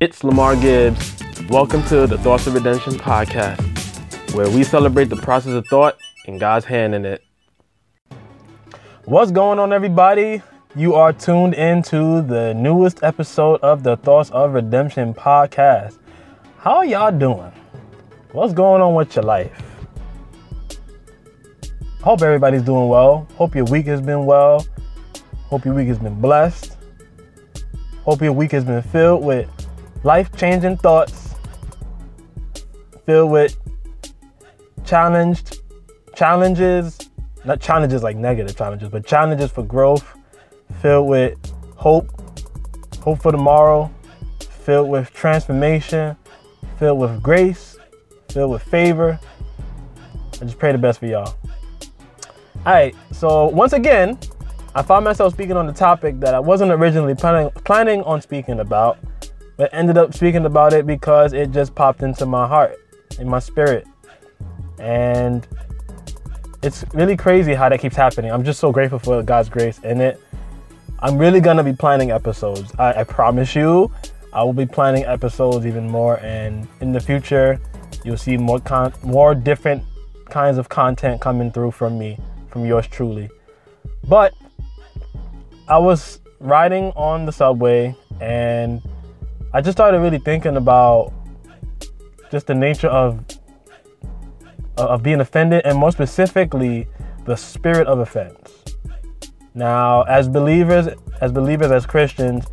It's Lamar Gibbs. Welcome to the Thoughts of Redemption podcast, where we celebrate the process of thought and God's hand in it. What's going on, everybody? You are tuned into the newest episode of the Thoughts of Redemption podcast. How are y'all doing? What's going on with your life? Hope everybody's doing well. Hope your week has been well. Hope your week has been blessed. Hope your week has been filled with life changing thoughts, filled with challenged challenges, not challenges like negative challenges, but challenges for growth, filled with hope, hope for tomorrow, filled with transformation, filled with grace, filled with favor. I just pray the best for y'all. All right, so once again, I found myself speaking on the topic that I wasn't originally planning planning on speaking about, but ended up speaking about it because it just popped into my heart, in my spirit. And it's really crazy how that keeps happening. I'm just so grateful for God's grace in it. I'm really gonna be planning episodes. I, I promise you, I will be planning episodes even more, and in the future, you'll see more con- more different kinds of content coming through from me, from yours truly. But I was riding on the subway and I just started really thinking about just the nature of of being offended and more specifically the spirit of offense. Now, as believers, as believers as Christians,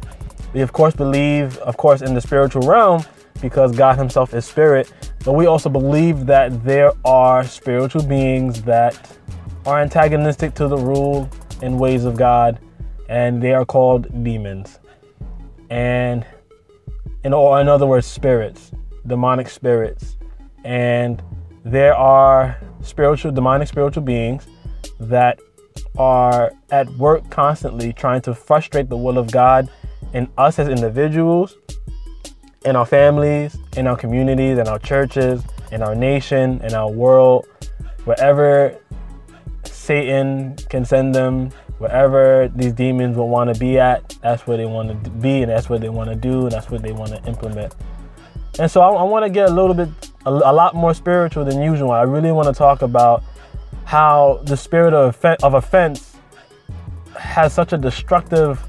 we of course believe of course in the spiritual realm because God himself is spirit, but we also believe that there are spiritual beings that are antagonistic to the rule and ways of God and they are called demons. And in or in other words, spirits, demonic spirits. And there are spiritual, demonic spiritual beings that are at work constantly trying to frustrate the will of God in us as individuals, in our families, in our communities, in our churches, in our nation, in our world, wherever Satan can send them wherever these demons will want to be at, that's where they want to be, and that's what they want to do, and that's what they want to implement. And so I, I want to get a little bit, a, a, lot more spiritual than usual. I really want to talk about how the spirit of, of offense has such a destructive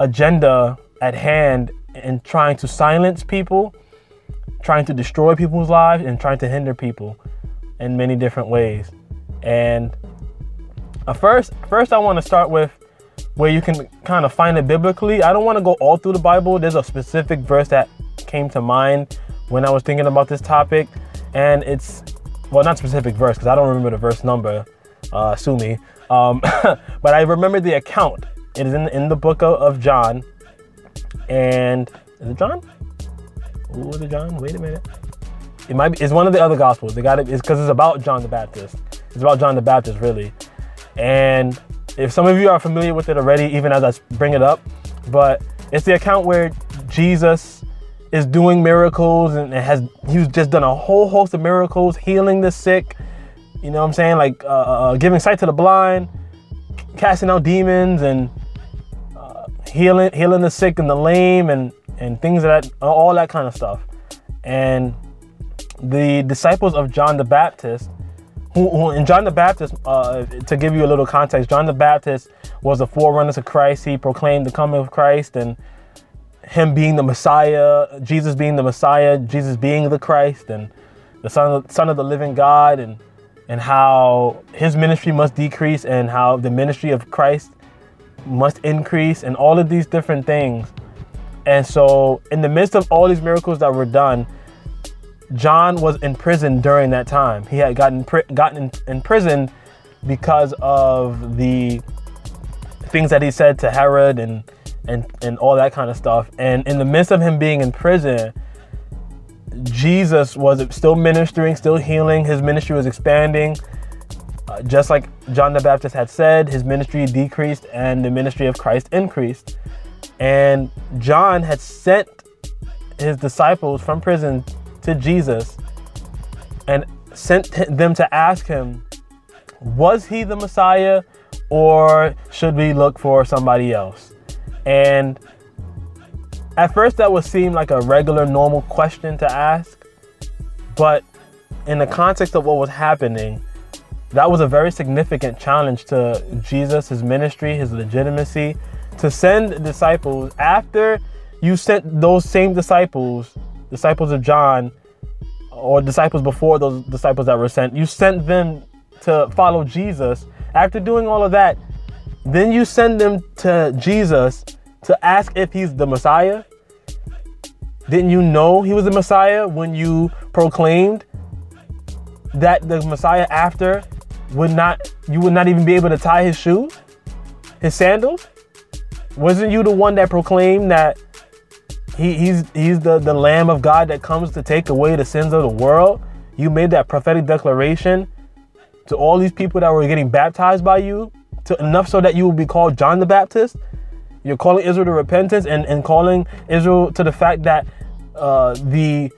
agenda at hand in trying to silence people, trying to destroy people's lives, and trying to hinder people in many different ways. And uh, first, first I want to start with where you can kind of find it biblically. I don't want to go all through the Bible. There's a specific verse that came to mind when I was thinking about this topic, and it's well, not specific verse because I don't remember the verse number. Uh, sue me. Um, but I remember the account. It is in in the book of, of John, and is it John? Who is it John? Wait a minute. It might be. It's one of the other gospels. They got it. It's because it's about John the Baptist. It's about John the Baptist, really. And if some of you are familiar with it already, even as I bring it up, but it's the account where Jesus is doing miracles and has he's just done a whole host of miracles, healing the sick, you know what I'm saying, like uh, uh, giving sight to the blind, casting out demons, and uh, healing healing the sick and the lame, and and things that all that kind of stuff. And the disciples of John the Baptist who, who and John the Baptist, uh, to give you a little context, John the Baptist was the forerunner to Christ. He proclaimed the coming of Christ and him being the Messiah, Jesus being the Messiah, Jesus being the Christ, and the Son of, Son of the living God, and and how his ministry must decrease and how the ministry of Christ must increase, and all of these different things. And so, in the midst of all these miracles that were done, John was in prison during that time. He had gotten gotten imprisoned because of the things that he said to Herod and and and all that kind of stuff. And in the midst of him being in prison, Jesus was still ministering, still healing. His ministry was expanding. Uh, just like John the Baptist had said, his ministry decreased and the ministry of Christ increased. And John had sent his disciples from prison to Jesus and sent them to ask him, was he the Messiah or should we look for somebody else? And at first that would seem like a regular, normal question to ask, but in the context of what was happening, that was a very significant challenge to Jesus, his ministry, his legitimacy, to send disciples after you sent those same disciples, disciples of John, or disciples before those disciples that were sent, you sent them to follow Jesus. After doing all of that, then you send them to Jesus to ask if he's the Messiah. Didn't you know he was the Messiah when you proclaimed that the Messiah after would not you would not even be able to tie his shoes, his sandals? Wasn't you the one that proclaimed that he, he's he's the, the Lamb of God that comes to take away the sins of the world? You made that prophetic declaration to all these people that were getting baptized by you, to enough so that you will be called John the Baptist. You're calling Israel to repentance and, and calling Israel to the fact that uh, the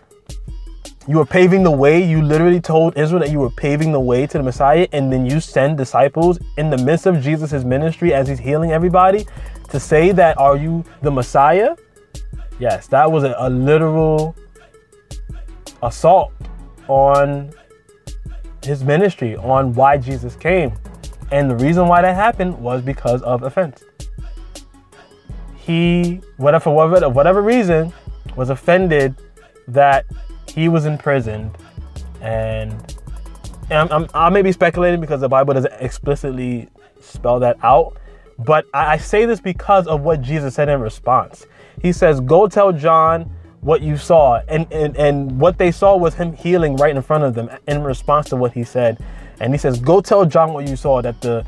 you were paving the way. You literally told Israel that you were paving the way to the Messiah, and then you send disciples in the midst of Jesus' ministry as he's healing everybody to say that are you the Messiah? Yes, that was a, a literal assault on his ministry, on why Jesus came. And the reason why that happened was because of offense. He, whatever, whatever, whatever reason, was offended that he was imprisoned, and, and I'm, I'm, i may be speculating because the Bible doesn't explicitly spell that out. But I, I say this because of what Jesus said in response. He says, "Go tell John." what you saw and, and and what they saw was him healing right in front of them in response to what he said and he says go tell john what you saw that the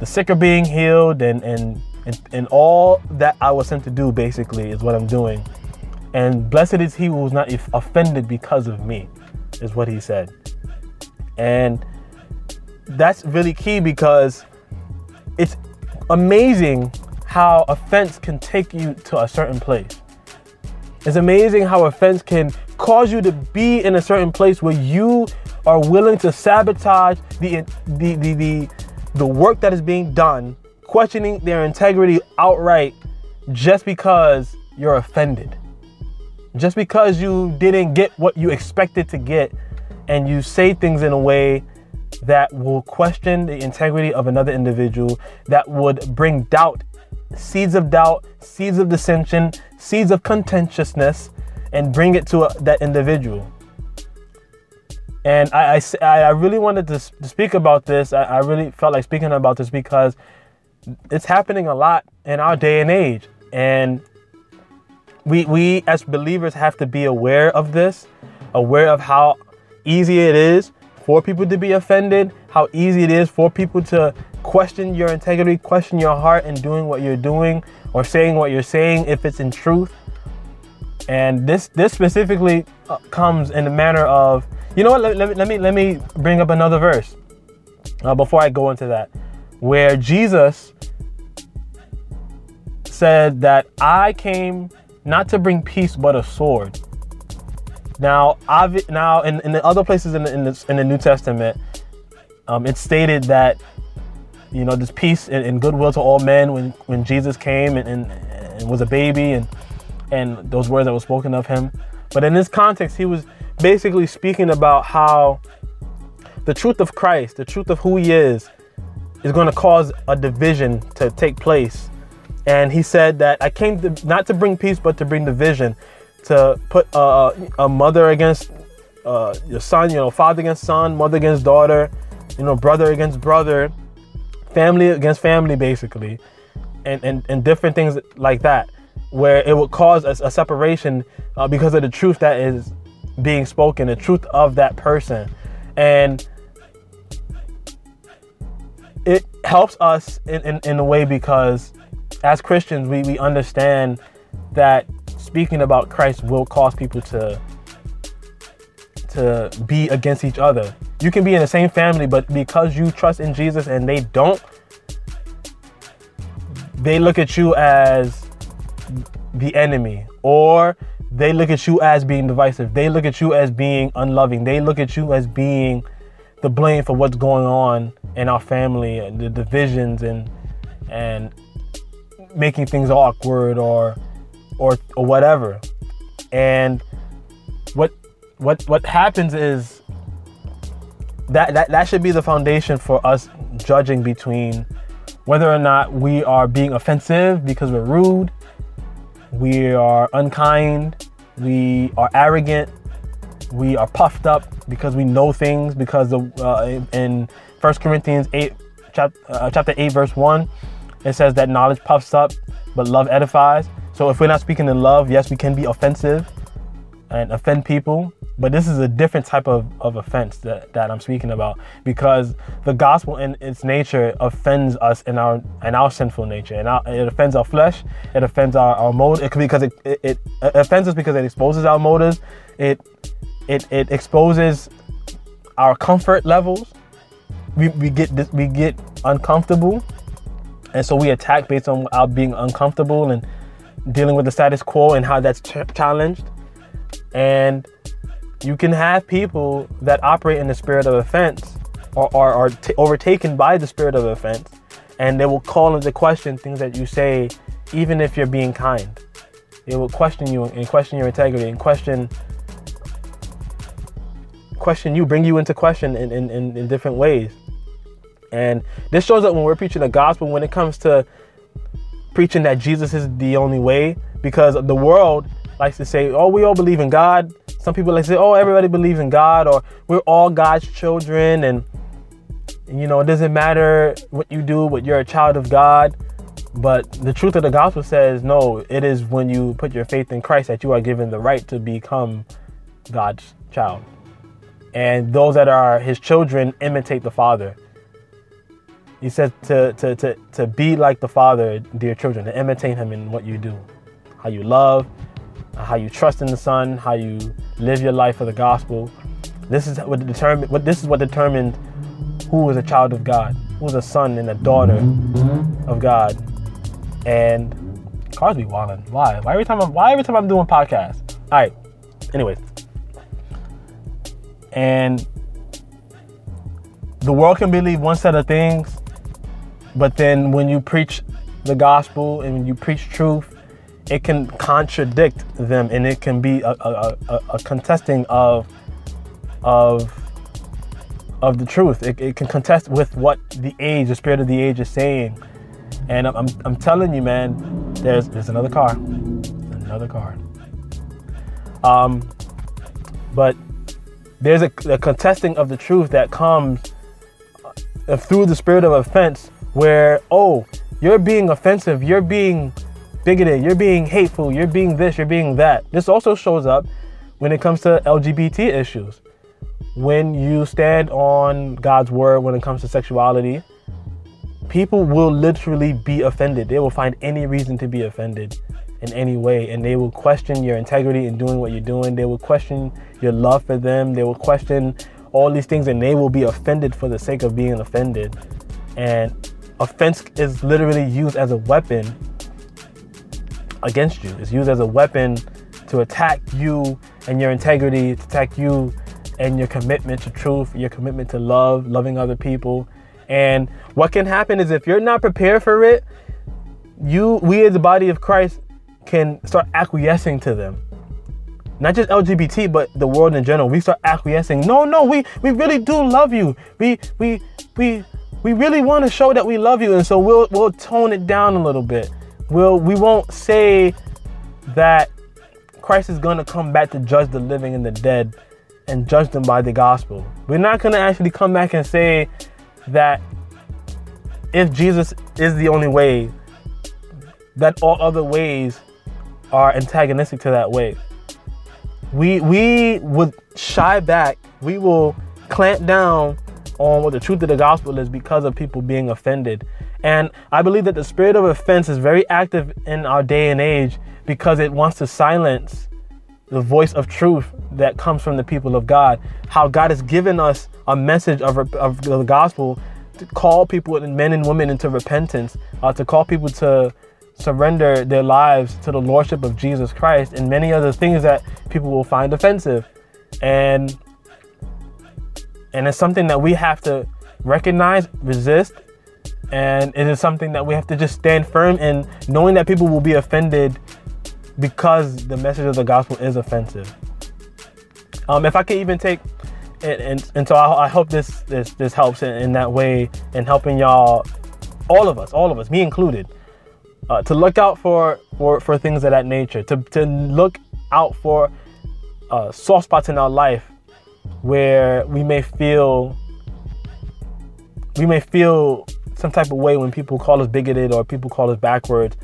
the sick are being healed and and and, and all that i was sent to do basically is what i'm doing and blessed is he who is not offended because of me, is what he said. And that's really key because it's amazing how offense can take you to a certain place. It's amazing how offense can cause you to be in a certain place where you are willing to sabotage the the the the, the work that is being done, questioning their integrity outright just because you're offended. Just because you didn't get what you expected to get and you say things in a way that will question the integrity of another individual, that would bring doubt, seeds of doubt, seeds of dissension, seeds of contentiousness, and bring it to a, that individual. And I, I, I really wanted to, speak about this. I, I really felt like speaking about this because it's happening a lot in our day and age. And we we as believers have to be aware of this, aware of how easy it is for people to be offended, how easy it is for people to question your integrity, question your heart in doing what you're doing or saying what you're saying if it's in truth. And this this specifically uh, comes in the manner of, you know what? Let, let, me, let me let me bring up another verse uh, before I go into that, where Jesus said that I came not to bring peace but a sword. Now, I've, now in, in the other places in the, in the, in the New Testament, um, it's stated that you know this peace and, and, goodwill to all men when when Jesus came and, and, and was a baby and and those words that were spoken of him. But in this context, he was basically speaking about how the truth of Christ, the truth of who he is, is going to cause a division to take place and he said that I came to, not to bring peace, but to bring division, to put uh, a mother against uh, your son, you know, father against son, mother against daughter, you know, brother against brother, family against family, basically, and and, and different things like that, where it would cause a, a separation uh, because of the truth that is being spoken, the truth of that person, and it helps us in, in, in a way because as Christians, we, we understand that speaking about Christ will cause people to to be against each other. You can be in the same family, but because you trust in Jesus and they don't, they look at you as the enemy, or they look at you as being divisive. They look at you as being unloving. They look at you as being the blame for what's going on in our family and the divisions and and making things awkward or or or whatever. And what what what happens is that, that that should be the foundation for us judging between whether or not we are being offensive because we're rude, we are unkind, we are arrogant, we are puffed up because we know things because of, uh, in 1 Corinthians 8 chapter, uh, chapter 8 verse 1 it says that knowledge puffs up but love edifies. So if we're not speaking in love, yes, we can be offensive and offend people, but this is a different type of, of offense that, that I'm speaking about because the gospel in its nature offends us in our in our sinful nature and it offends our flesh, it offends our, our motive because it, it, it offends us because it exposes our motives, it it it exposes our comfort levels. We, we get this, we get uncomfortable and so we attack based on our being uncomfortable and dealing with the status quo and how that's ch- challenged. And you can have people that operate in the spirit of offense or are t- overtaken by the spirit of offense, and they will call into question things that you say, even if you're being kind. They will question you and question your integrity and question question you, bring you into question in, in, in, in different ways. And this shows up when we're preaching the gospel when it comes to preaching that Jesus is the only way because the world likes to say, oh, we all believe in God. Some people like say, oh, everybody believes in God or we're all God's children and you know, it doesn't matter what you do, but you're a child of God. But the truth of the gospel says, no, it is when you put your faith in Christ that you are given the right to become God's child. And those that are his children imitate the Father. He says to, to, to, to be like the Father, dear children, to imitate Him in what you do, how you love, how you trust in the Son, how you live your life for the gospel. This is what determined. What this is what determined who is a child of God, who was a son and a daughter of God. And cars be. Why? Why every time? I'm, why every time I'm doing podcasts? All right. Anyways, and the world can believe one set of things but then when you preach the gospel and when you preach truth, it can contradict them and it can be a, a, a, a contesting of of of the truth. It, it, can contest with what the age, the spirit of the age is saying. And I'm, I'm, telling you, man, there's there's another car. Another car. Um, but there's a, a contesting of the truth that comes uh, through the spirit of offense where, oh, you're being offensive, you're being bigoted, you're being hateful, you're being this, you're being that. This also shows up when it comes to LGBT issues. When you stand on God's word when it comes to sexuality, people will literally be offended. They will find any reason to be offended in any way and they will question your integrity in doing what you're doing. They will question your love for them. They will question all these things and they will be offended for the sake of being offended. And offense is literally used as a weapon against you. It's used as a weapon to attack you and your integrity, to attack you and your commitment to truth, your commitment to love, loving other people. And what can happen is if you're not prepared for it, you we as the body of Christ can start acquiescing to them. Not just LGBT, but the world in general. We start acquiescing. No, no, we we really do love you. We we we we really want to show that we love you, and so we'll we'll tone it down a little bit. We'll we won't say that Christ is going to come back to judge the living and the dead and judge them by the gospel. We're not going to actually come back and say that if Jesus is the only way, that all other ways are antagonistic to that way. We we would shy back. We will clamp down on what the truth of the gospel is because of people being offended. And I believe that the spirit of offense is very active in our day and age because it wants to silence the voice of truth that comes from the people of God. How God has given us a message of, of the gospel to call people, men and women, into repentance, uh, to call people to surrender their lives to the lordship of Jesus Christ, and many other things that people will find offensive. And and it's something that we have to recognize, resist, and it is something that we have to just stand firm in, knowing that people will be offended because the message of the gospel is offensive. Um, if I could even take, and, and, and so I, I, hope this this this helps in, in, that way in helping y'all, all of us, all of us, me included, uh, to look out for for for things of that nature, to to look out for uh, soft spots in our life where we may feel we may feel some type of way when people call us bigoted or people call us backwards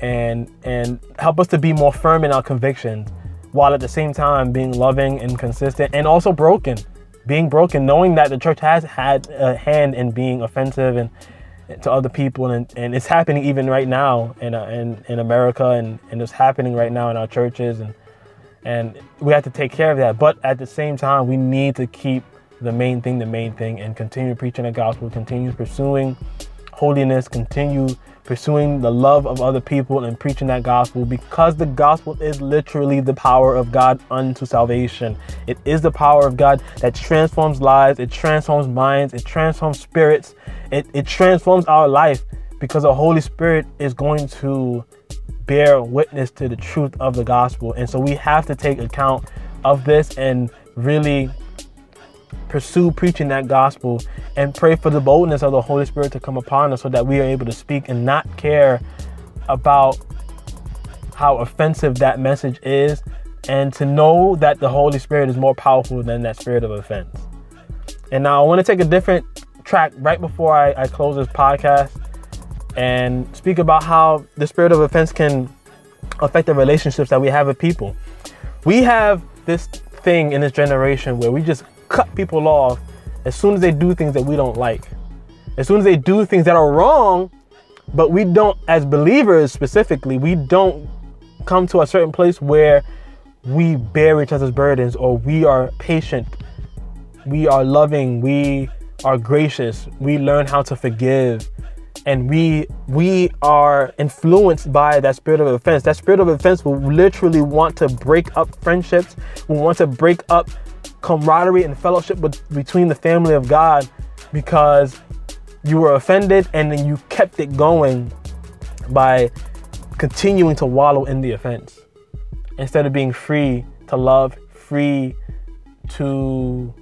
and and help us to be more firm in our convictions while at the same time being loving and consistent and also broken being broken knowing that the church has had a hand in being offensive and to other people and, and it's happening even right now in, uh, in, in America and, and it's happening right now in our churches and and we have to take care of that. But at the same time we need to keep the main thing the main thing and continue preaching the gospel continue pursuing holiness continue pursuing the love of other people and preaching that gospel because the gospel is literally the power of God unto salvation. It is the power of God that transforms lives, it transforms minds, it transforms spirits, it, it transforms our life because the Holy Spirit is going to bear witness to the truth of the gospel. And so we have to take account of this and really pursue preaching that gospel and pray for the boldness of the Holy Spirit to come upon us so that we are able to speak and not care about how offensive that message is and to know that the Holy Spirit is more powerful than that spirit of offense. And now I want to take a different track right before I, I close this podcast and speak about how the spirit of offense can affect the relationships that we have with people. We have this thing in this generation where we just cut people off as soon as they do things that we don't like. As soon as they do things that are wrong, but we don't, as believers specifically, we don't come to a certain place where we bear each other's burdens or we are patient, we are loving, we are gracious, we learn how to forgive, and we we are influenced by that spirit of offense. That spirit of offense will literally want to break up friendships, will want to break up camaraderie and fellowship with, between the family of God because you were offended and then you kept it going by continuing to wallow in the offense instead of being free to love, free to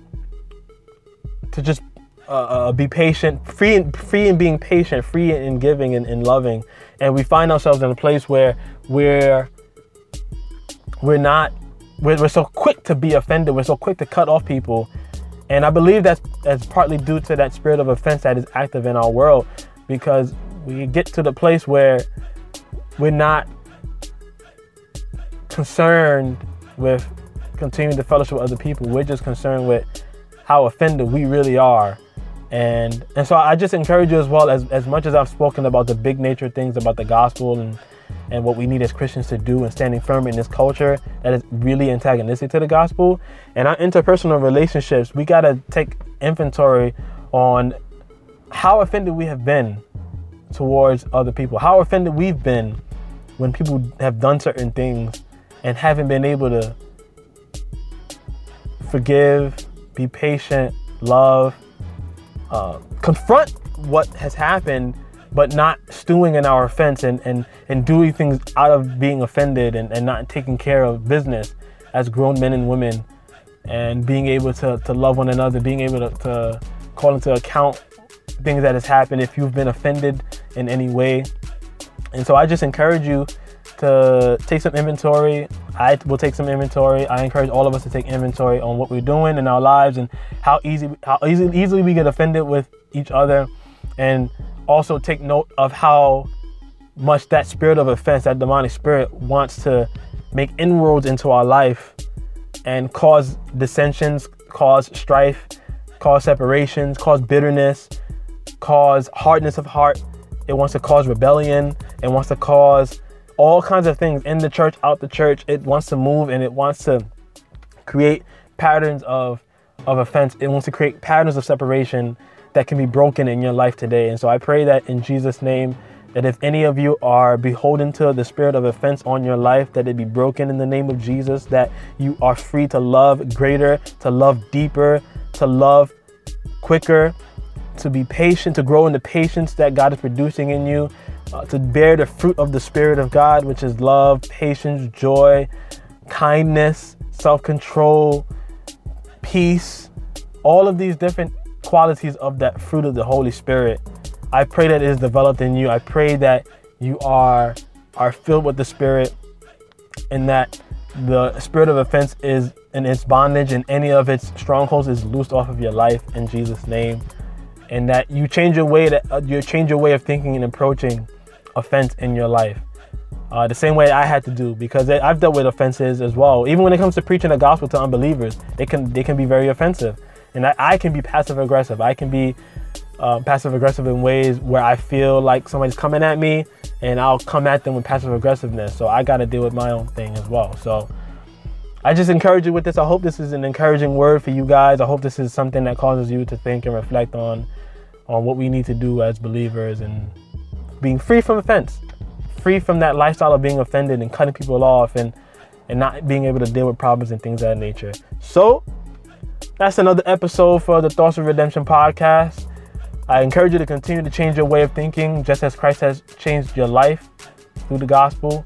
to just uh, uh, be patient, free and free in being patient, free in giving and, and loving, and we find ourselves in a place where we're we're not we're, we're so quick to be offended. We're so quick to cut off people. And I believe that's, that's partly due to that spirit of offense that is active in our world because we get to the place where we're not concerned with continuing to fellowship with other people. We're just concerned with how offended we really are. And and so I just encourage you as well as, as much as I've spoken about the big nature things about the gospel and and what we need as Christians to do and standing firm in this culture that is really antagonistic to the gospel. And our interpersonal relationships, we got to take inventory on how offended we have been towards other people, how offended we've been when people have done certain things and haven't been able to forgive, be patient, love, uh, confront what has happened but not stewing in our offense and, and, and doing things out of being offended and, and not taking care of business as grown men and women and being able to, to love one another, being able to, to call into account things that has happened if you've been offended in any way. And so I just encourage you to take some inventory. I will take some inventory. I encourage all of us to take inventory on what we're doing in our lives and how easy how easy, easily we get offended with each other and also take note of how much that spirit of offense, that demonic spirit, wants to make inroads into our life and cause dissensions, cause strife, cause separations, cause bitterness, cause hardness of heart. It wants to cause rebellion. It wants to cause all kinds of things in the church, out the church. It wants to move and it wants to create patterns of, of offense. It wants to create patterns of separation that can be broken in your life today. And so I pray that in Jesus' name, that if any of you are beholden to the spirit of offense on your life, that it be broken in the name of Jesus, that you are free to love greater, to love deeper, to love quicker, to be patient, to grow in the patience that God is producing in you, uh, to bear the fruit of the Spirit of God, which is love, patience, joy, kindness, self control, peace, all of these different qualities of that fruit of the Holy Spirit. I pray that it is developed in you. I pray that you are are filled with the Spirit and that the spirit of offense is in its bondage and any of its strongholds is loosed off of your life in Jesus' name. And that you change your way that uh, you change your way of thinking and approaching offense in your life. Uh, the same way I had to do because I've dealt with offenses as well. Even when it comes to preaching the gospel to unbelievers, they can they can be very offensive, and I, I can be passive aggressive. I can be um, passive aggressive in ways where I feel like somebody's coming at me, and I'll come at them with passive aggressiveness. So I got to deal with my own thing as well. So I just encourage you with this. I hope this is an encouraging word for you guys. I hope this is something that causes you to think and reflect on on what we need to do as believers and being free from offense, free from that lifestyle of being offended and cutting people off and and not being able to deal with problems and things of that nature. So that's another episode for the Thoughts of Redemption podcast. I encourage you to continue to change your way of thinking just as Christ has changed your life through the gospel.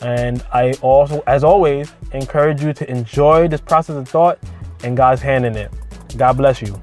And I also, as always, encourage you to enjoy this process of thought and God's hand in it. God bless you.